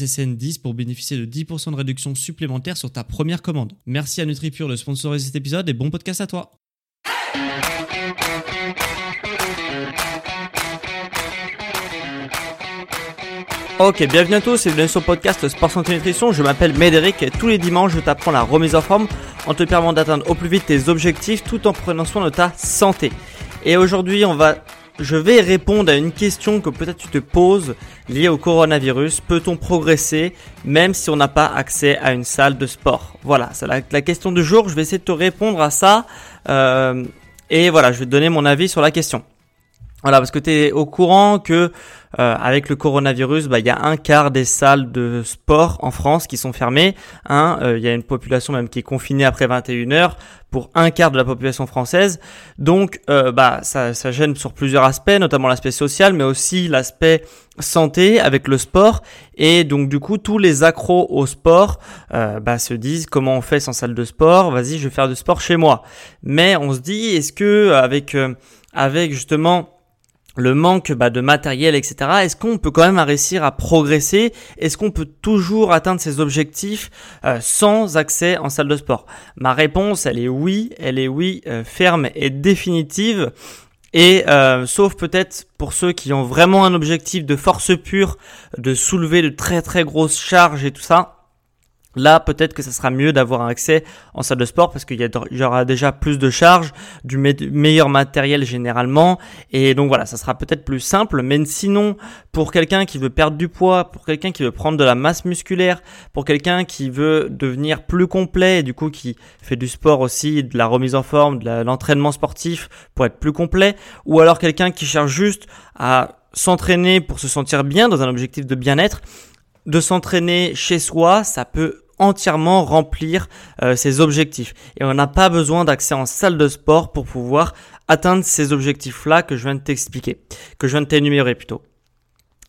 SSN10 pour bénéficier de 10% de réduction supplémentaire sur ta première commande. Merci à NutriPure de sponsoriser cet épisode et bon podcast à toi. Ok, bienvenue à tous et bienvenue sur le podcast Sport Santé Nutrition. Je m'appelle Médéric et tous les dimanches je t'apprends la remise en forme en te permettant d'atteindre au plus vite tes objectifs tout en prenant soin de ta santé. Et aujourd'hui, on va je vais répondre à une question que peut-être tu te poses liée au coronavirus. Peut-on progresser même si on n'a pas accès à une salle de sport? Voilà, c'est la, question du jour. Je vais essayer de te répondre à ça. Euh, et voilà, je vais te donner mon avis sur la question. Voilà, parce que tu es au courant que euh, avec le coronavirus, bah, il y a un quart des salles de sport en France qui sont fermées. Hein, euh, il y a une population même qui est confinée après 21 heures pour un quart de la population française. Donc, euh, bah, ça, ça gêne sur plusieurs aspects, notamment l'aspect social, mais aussi l'aspect santé avec le sport. Et donc, du coup, tous les accros au sport bah, se disent comment on fait sans salle de sport? Vas-y, je vais faire du sport chez moi. Mais on se dit, est-ce que avec avec justement le manque bah, de matériel, etc. Est-ce qu'on peut quand même réussir à progresser? Est-ce qu'on peut toujours atteindre ses objectifs euh, sans accès en salle de sport? Ma réponse, elle est oui, elle est oui, euh, ferme et définitive. Et euh, sauf peut-être pour ceux qui ont vraiment un objectif de force pure, de soulever de très très grosses charges et tout ça, Là, peut-être que ça sera mieux d'avoir un accès en salle de sport parce qu'il y, aura déjà plus de charges, du meilleur matériel généralement. Et donc voilà, ça sera peut-être plus simple. Mais sinon, pour quelqu'un qui veut perdre du poids, pour quelqu'un qui veut prendre de la masse musculaire, pour quelqu'un qui veut devenir plus complet et du coup qui fait du sport aussi, de la remise en forme, de l'entraînement sportif pour être plus complet, ou alors quelqu'un qui cherche juste à s'entraîner pour se sentir bien dans un objectif de bien-être, de s'entraîner chez soi, ça peut entièrement remplir euh, ses objectifs. Et on n'a pas besoin d'accès en salle de sport pour pouvoir atteindre ces objectifs-là que je viens de t'expliquer, que je viens de t'énumérer plutôt.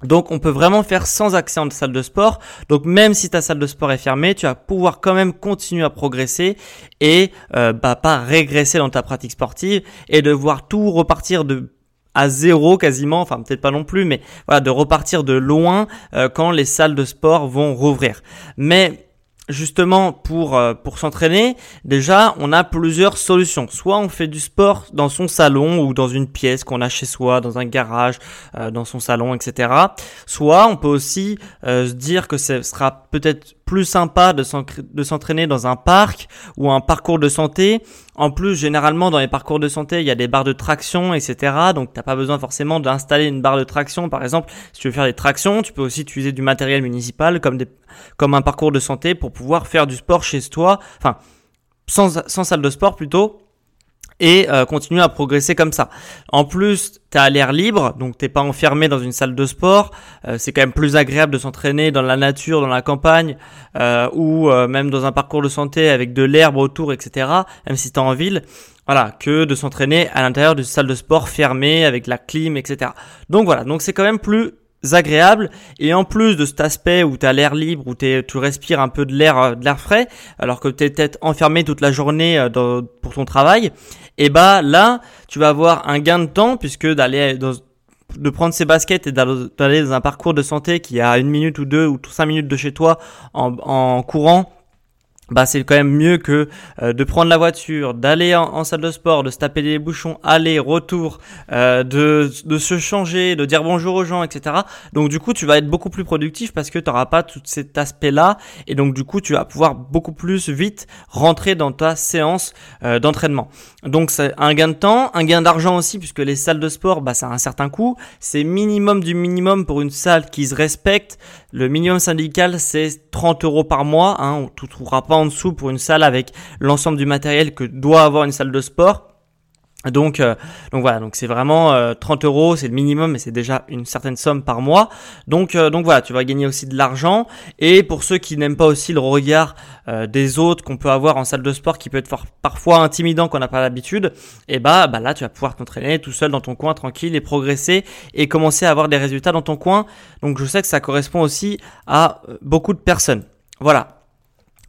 Donc on peut vraiment faire sans accès en salle de sport. Donc même si ta salle de sport est fermée, tu vas pouvoir quand même continuer à progresser et euh, bah, pas régresser dans ta pratique sportive et de voir tout repartir de à zéro quasiment, enfin peut-être pas non plus, mais voilà, de repartir de loin euh, quand les salles de sport vont rouvrir. Mais justement pour euh, pour s'entraîner, déjà on a plusieurs solutions. Soit on fait du sport dans son salon ou dans une pièce qu'on a chez soi, dans un garage, euh, dans son salon, etc. Soit on peut aussi se dire que ce sera peut-être plus sympa de s'entraîner dans un parc ou un parcours de santé. En plus, généralement, dans les parcours de santé, il y a des barres de traction, etc. Donc, t'as pas besoin forcément d'installer une barre de traction. Par exemple, si tu veux faire des tractions, tu peux aussi utiliser du matériel municipal comme des, comme un parcours de santé pour pouvoir faire du sport chez toi. Enfin, sans, sans salle de sport plutôt et euh, continuer à progresser comme ça. En plus, tu à l'air libre, donc t'es pas enfermé dans une salle de sport. Euh, c'est quand même plus agréable de s'entraîner dans la nature, dans la campagne, euh, ou même dans un parcours de santé avec de l'herbe autour, etc. Même si t'es en ville, voilà, que de s'entraîner à l'intérieur d'une salle de sport fermée avec la clim, etc. Donc voilà, donc c'est quand même plus agréable et en plus de cet aspect où tu as l'air libre où tu respires un peu de l'air euh, de l'air frais alors que tu es peut-être enfermé toute la journée euh, pour ton travail et bah là tu vas avoir un gain de temps puisque d'aller de prendre ses baskets et d'aller dans un parcours de santé qui a une minute ou deux ou cinq minutes de chez toi en, en courant bah c'est quand même mieux que euh, de prendre la voiture, d'aller en, salle de sport, de se taper les bouchons, aller, retour, euh, de, de se changer, de dire bonjour aux gens, etc. Donc du coup, tu vas être beaucoup plus productif parce que tu n'auras pas tout cet aspect-là et donc du coup, tu vas pouvoir beaucoup plus vite rentrer dans ta séance euh, d'entraînement. Donc c'est un gain de temps, un gain d'argent aussi puisque les salles de sport, bah ça a un certain coût. C'est minimum du minimum pour une salle qui se respecte. Le minimum syndical, c'est 30 euros par mois. Hein. On ne trouvera pas en dessous pour une salle avec l'ensemble du matériel que doit avoir une salle de sport. Donc, euh, donc voilà, donc c'est vraiment 30 euh, euros, c'est le minimum, mais c'est déjà une certaine somme par mois. Donc, euh, donc voilà, tu vas gagner aussi de l'argent. Et pour ceux qui n'aiment pas aussi le regard des autres qu'on peut avoir en salle de sport, qui peut être parfois intimidant qu'on n'a pas l'habitude, et eh bah, bah là, tu vas pouvoir t'entraîner tout seul dans ton coin, tranquille, et progresser et commencer à avoir des résultats dans ton coin. Donc, je sais que ça correspond aussi à beaucoup de personnes. Voilà.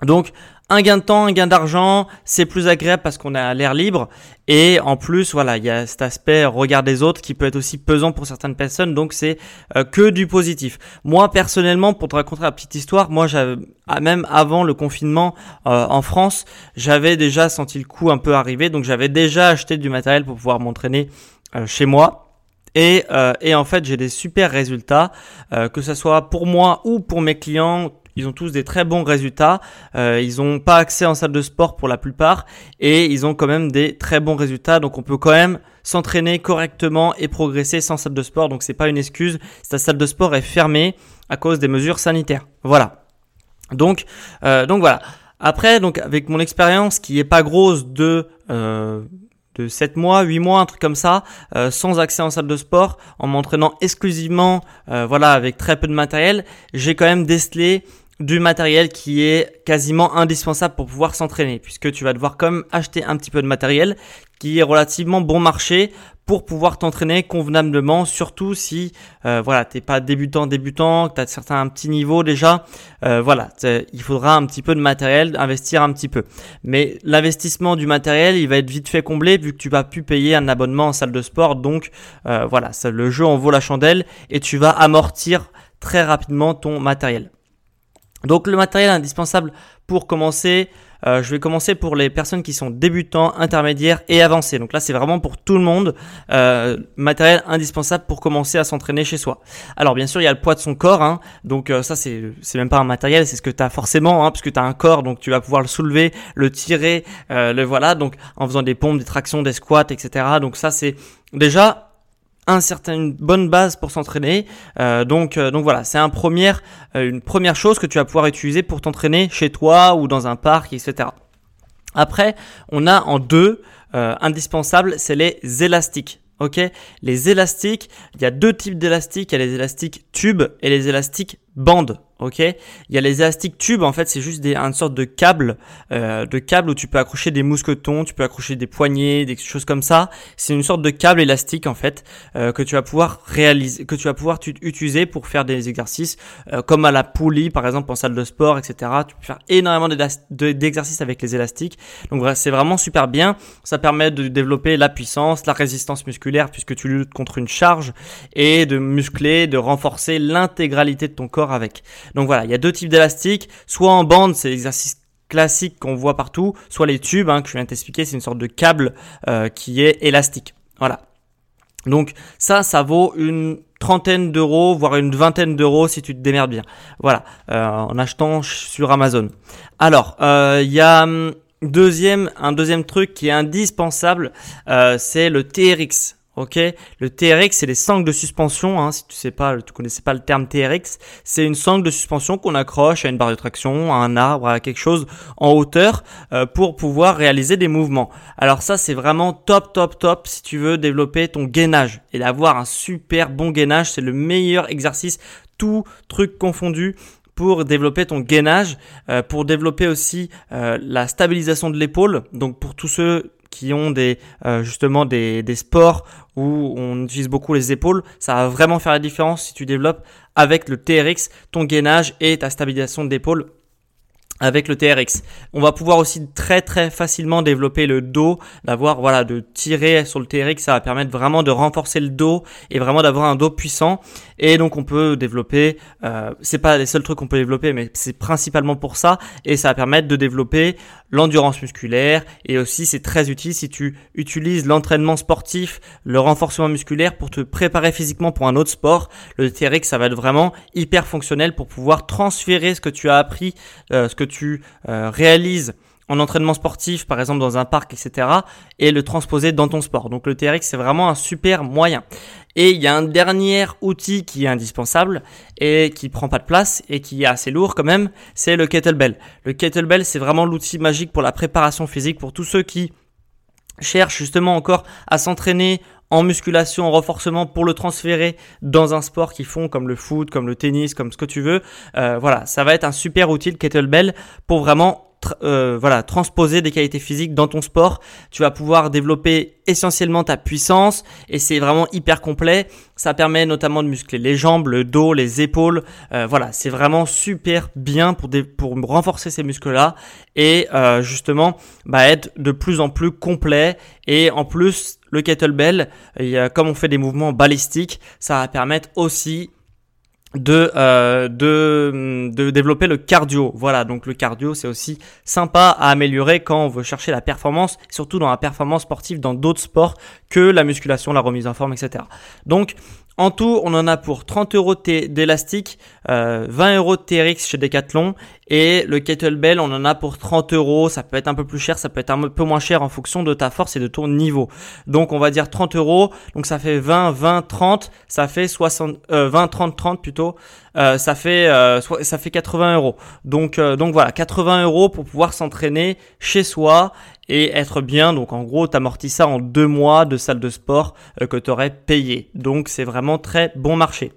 Donc, un gain de temps, un gain d'argent, c'est plus agréable parce qu'on a l'air libre. Et en plus, voilà, il y a cet aspect regard des autres qui peut être aussi pesant pour certaines personnes. Donc c'est euh, que du positif. Moi personnellement, pour te raconter la petite histoire, moi j'avais ah, même avant le confinement euh, en France, j'avais déjà senti le coup un peu arriver. Donc j'avais déjà acheté du matériel pour pouvoir m'entraîner euh, chez moi. Et, et, en fait, j'ai des super résultats, que ce soit pour moi ou pour mes clients ils ont tous des très bons résultats. Euh, ils n'ont pas accès en salle de sport pour la plupart et ils ont quand même des très bons résultats. Donc on peut quand même s'entraîner correctement et progresser sans salle de sport. Donc c'est pas une excuse. Ta salle de sport est fermée à cause des mesures sanitaires. Voilà. Donc euh, donc voilà. Après donc avec mon expérience qui est pas grosse de euh, de 7 mois, 8 mois, un truc comme ça, euh, sans accès en salle de sport, en m'entraînant exclusivement, euh, voilà, avec très peu de matériel, j'ai quand même décelé du matériel qui est quasiment indispensable pour pouvoir s'entraîner, puisque tu vas devoir comme acheter un petit peu de matériel qui est relativement bon marché pour pouvoir t'entraîner convenablement, surtout si euh, voilà t'es pas débutant débutant, que tu as certains petits niveaux déjà, euh, voilà il faudra un petit peu de matériel, investir un petit peu. Mais l'investissement du matériel, il va être vite fait comblé vu que tu vas plus payer un abonnement en salle de sport, donc euh, voilà le jeu en vaut la chandelle et tu vas amortir très rapidement ton matériel. Donc le matériel indispensable pour commencer, euh, je vais commencer pour les personnes qui sont débutants, intermédiaires et avancés. Donc là c'est vraiment pour tout le monde, euh, matériel indispensable pour commencer à s'entraîner chez soi. Alors bien sûr il y a le poids de son corps, hein, donc euh, ça c'est même pas un matériel, c'est ce que tu as forcément, hein, parce que tu as un corps, donc tu vas pouvoir le soulever, le tirer, le voilà, donc en faisant des pompes, des tractions, des squats, etc. Donc ça c'est déjà un certain, une bonne base pour s'entraîner. Euh, donc, euh, donc voilà, c'est un premier, euh, une première chose que tu vas pouvoir utiliser pour t'entraîner chez toi ou dans un parc, etc. Après, on a en deux indispensables, c'est les élastiques. Ok, les élastiques, il y a deux types d'élastiques, il y a les élastiques tubes et les élastiques bandes ok Il y a les élastiques tubes, en fait, c'est juste des, une sorte de câble, euh, de câble où tu peux accrocher des mousquetons, tu peux accrocher des poignées, des choses comme ça. C'est une sorte de câble élastique, en fait, euh, que tu vas pouvoir réaliser, que tu vas pouvoir utiliser pour faire des exercices, euh, comme à la poulie, par exemple, en salle de sport, etc. Tu peux faire énormément d'exercices avec les élastiques. Donc, c'est vraiment super bien. Ça permet de développer la puissance, la résistance musculaire, puisque tu luttes contre une charge, et de muscler, de renforcer l'intégralité de ton corps avec. Donc voilà, il y a deux types d'élastiques. Soit en bande, c'est l'exercice classique qu'on voit partout, soit les tubes hein, que je viens de t'expliquer, c'est une sorte de câble euh, qui est élastique. Voilà. Donc ça, ça vaut une trentaine d'euros, voire une vingtaine d'euros si tu te démerdes bien. Voilà, euh, en achetant sur Amazon. Alors, euh, il y a hum, deuxième, un deuxième truc qui est indispensable, c'est le TRX. Ok, le TRX c'est les sangles de suspension. Hein, si tu sais pas, tu connaissais pas le terme TRX, c'est une sangle de suspension qu'on accroche à une barre de traction, à un arbre, à quelque chose en hauteur euh, pour pouvoir réaliser des mouvements. Alors ça c'est vraiment top, top, top si tu veux développer ton gainage et d'avoir un super bon gainage. C'est le meilleur exercice, tout truc confondu pour développer ton gainage, euh, pour développer aussi euh, la stabilisation de l'épaule. Donc pour tous ceux qui ont des euh, justement des, des sports où on utilise beaucoup les épaules, ça va vraiment faire la différence si tu développes avec le TRX ton gainage et ta stabilisation d'épaule avec le TRX. On va pouvoir aussi très très facilement développer le dos, d'avoir voilà de tirer sur le TRX, ça va permettre vraiment de renforcer le dos et vraiment d'avoir un dos puissant. Et donc on peut développer, euh, c'est pas les seuls trucs qu'on peut développer, mais c'est principalement pour ça et ça va permettre de développer l'endurance musculaire et aussi c'est très utile si tu utilises l'entraînement sportif, le renforcement musculaire pour te préparer physiquement pour un autre sport. Le TRX ça va être vraiment hyper fonctionnel pour pouvoir transférer ce que tu as appris, euh, ce que tu euh, réalises en entraînement sportif, par exemple dans un parc, etc., et le transposer dans ton sport. Donc le TRX, c'est vraiment un super moyen. Et il y a un dernier outil qui est indispensable et qui prend pas de place et qui est assez lourd quand même, c'est le kettlebell. Le kettlebell, c'est vraiment l'outil magique pour la préparation physique pour tous ceux qui cherchent justement encore à s'entraîner en musculation, en renforcement pour le transférer dans un sport qu'ils font comme le foot, comme le tennis, comme ce que tu veux. Euh, voilà, ça va être un super outil le kettlebell pour vraiment euh, voilà, transposer des qualités physiques dans ton sport. Tu vas pouvoir développer essentiellement ta puissance et c'est vraiment hyper complet. Ça permet notamment de muscler les jambes, le dos, les épaules. Euh, voilà, c'est vraiment super bien pour, pour renforcer ces muscles-là et euh, justement bah, être de plus en plus complet. Et en plus, le kettlebell, comme on fait des mouvements balistiques, ça va permettre aussi de, euh, de, de développer le cardio. Voilà, donc le cardio, c'est aussi sympa à améliorer quand on veut chercher la performance, surtout dans la performance sportive dans d'autres sports que la musculation, la remise en forme, etc. Donc, en tout, on en a pour 30 euros d'élastique, euh, 20 euros de TRX chez Decathlon et le kettlebell, on en a pour 30 euros. Ça peut être un peu plus cher, ça peut être un peu moins cher en fonction de ta force et de ton niveau. Donc on va dire 30 euros. Donc ça fait 20, 20, 30. Ça fait 60, euh, 20, 30, 30 plutôt. Euh, ça fait euh, ça fait 80 euros. Donc euh, donc voilà, 80 euros pour pouvoir s'entraîner chez soi et être bien. Donc en gros, tu amortis ça en deux mois de salle de sport euh, que tu aurais payé. Donc c'est vraiment très bon marché.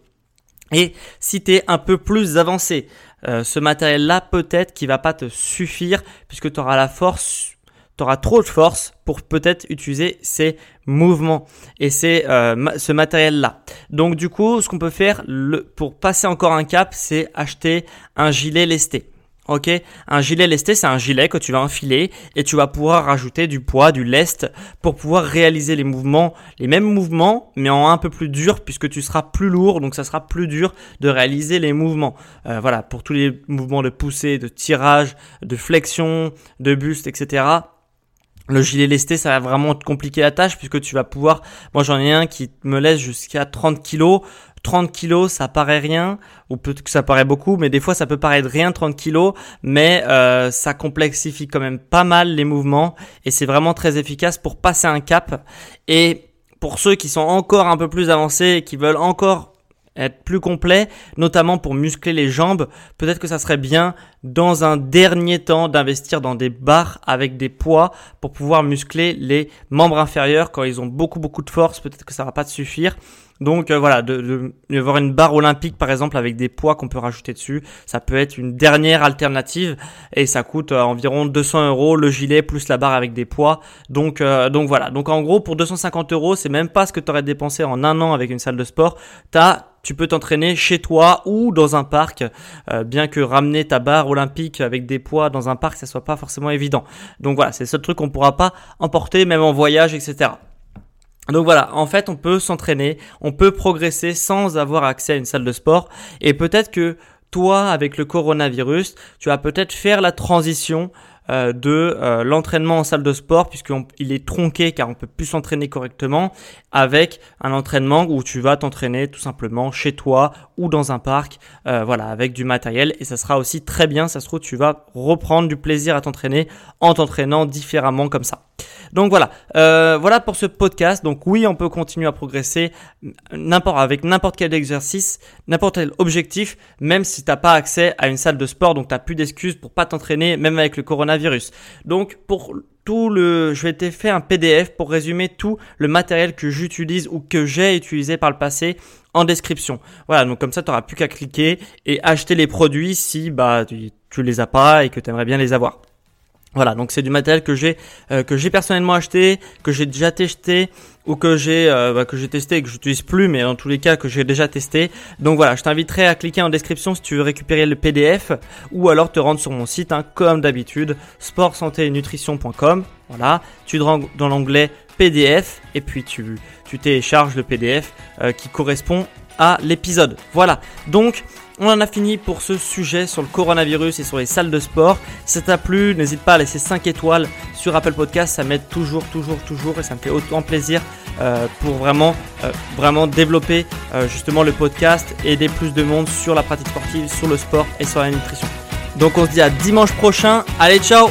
Et si tu es un peu plus avancé, euh, ce matériel-là peut-être qui va pas te suffire puisque tu auras la force, tu auras trop de force pour peut-être utiliser ces mouvements et c'est euh, ce matériel-là. Donc du coup, ce qu'on peut faire pour passer encore un cap, c'est acheter un gilet lesté. Ok, un gilet lesté, c'est un gilet que tu vas enfiler et tu vas pouvoir rajouter du poids, du lest pour pouvoir réaliser les mouvements, les mêmes mouvements, mais en un peu plus dur puisque tu seras plus lourd, donc ça sera plus dur de réaliser les mouvements. Euh, voilà, pour tous les mouvements de poussée, de tirage, de flexion, de buste, etc. Le gilet lesté, ça va vraiment te compliquer la tâche puisque tu vas pouvoir. Moi, j'en ai un qui me laisse jusqu'à 30 kilos. 30 kilos, ça paraît rien, ou peut-être que ça paraît beaucoup, mais des fois ça peut paraître rien 30 kilos, mais euh, ça complexifie quand même pas mal les mouvements et c'est vraiment très efficace pour passer un cap. Et pour ceux qui sont encore un peu plus avancés et qui veulent encore être plus complet, notamment pour muscler les jambes, peut-être que ça serait bien dans un dernier temps d'investir dans des barres avec des poids pour pouvoir muscler les membres inférieurs quand ils ont beaucoup beaucoup de force, peut-être que ça va pas te suffire. Donc euh, voilà, de, de, de, voir une barre olympique par exemple avec des poids qu'on peut rajouter dessus, ça peut être une dernière alternative et ça coûte euh, environ 200 euros le gilet plus la barre avec des poids. Donc euh, donc voilà, donc en gros pour 250 euros, c'est même pas ce que tu aurais dépensé en un an avec une salle de sport. T'as tu peux t'entraîner chez toi ou dans un parc, bien que ramener ta barre olympique avec des poids dans un parc, ça soit pas forcément évident. Donc voilà, c'est le seul truc qu'on pourra pas emporter, même en voyage, etc. Donc voilà, en fait, on peut s'entraîner, on peut progresser sans avoir accès à une salle de sport. Et peut-être que toi, avec le coronavirus, tu vas peut-être faire la transition euh, de euh, l'entraînement en salle de sport puisqu'il est tronqué car on peut plus s'entraîner correctement avec un entraînement où tu vas t'entraîner tout simplement chez toi ou dans un parc euh, voilà avec du matériel et ça sera aussi très bien ça se trouve tu vas reprendre du plaisir à t'entraîner en t'entraînant différemment comme ça donc voilà, euh, voilà pour ce podcast. Donc oui, on peut continuer à progresser n'importe avec n'importe quel exercice, n'importe quel objectif, même si t'as pas accès à une salle de sport, donc t'as plus d'excuses pour pas t'entraîner, même avec le coronavirus. Donc pour tout le, je vais te faire un PDF pour résumer tout le matériel que j'utilise ou que j'ai utilisé par le passé en description. Voilà, donc comme ça, tu n'auras plus qu'à cliquer et acheter les produits si bah tu, tu les as pas et que tu aimerais bien les avoir. Voilà, donc c'est du matériel que j'ai euh, que j'ai personnellement acheté, que j'ai déjà testé ou que j'ai euh, bah, que j'ai testé et que j'utilise plus, mais en tous les cas que j'ai déjà testé. Donc voilà, je t'inviterai à cliquer en description si tu veux récupérer le PDF ou alors te rendre sur mon site, hein, comme d'habitude, nutrition.com. Voilà, tu te rends dans l'onglet PDF et puis tu tu télécharges le PDF euh, qui correspond à l'épisode. Voilà, donc on en a fini pour ce sujet sur le coronavirus et sur les salles de sport. Si ça t'a plu, n'hésite pas à laisser 5 étoiles sur Apple Podcast, ça m'aide toujours, toujours, toujours et ça me fait autant plaisir euh, pour vraiment, euh, vraiment développer euh, justement le podcast et aider plus de monde sur la pratique sportive, sur le sport et sur la nutrition. Donc on se dit à dimanche prochain. Allez, ciao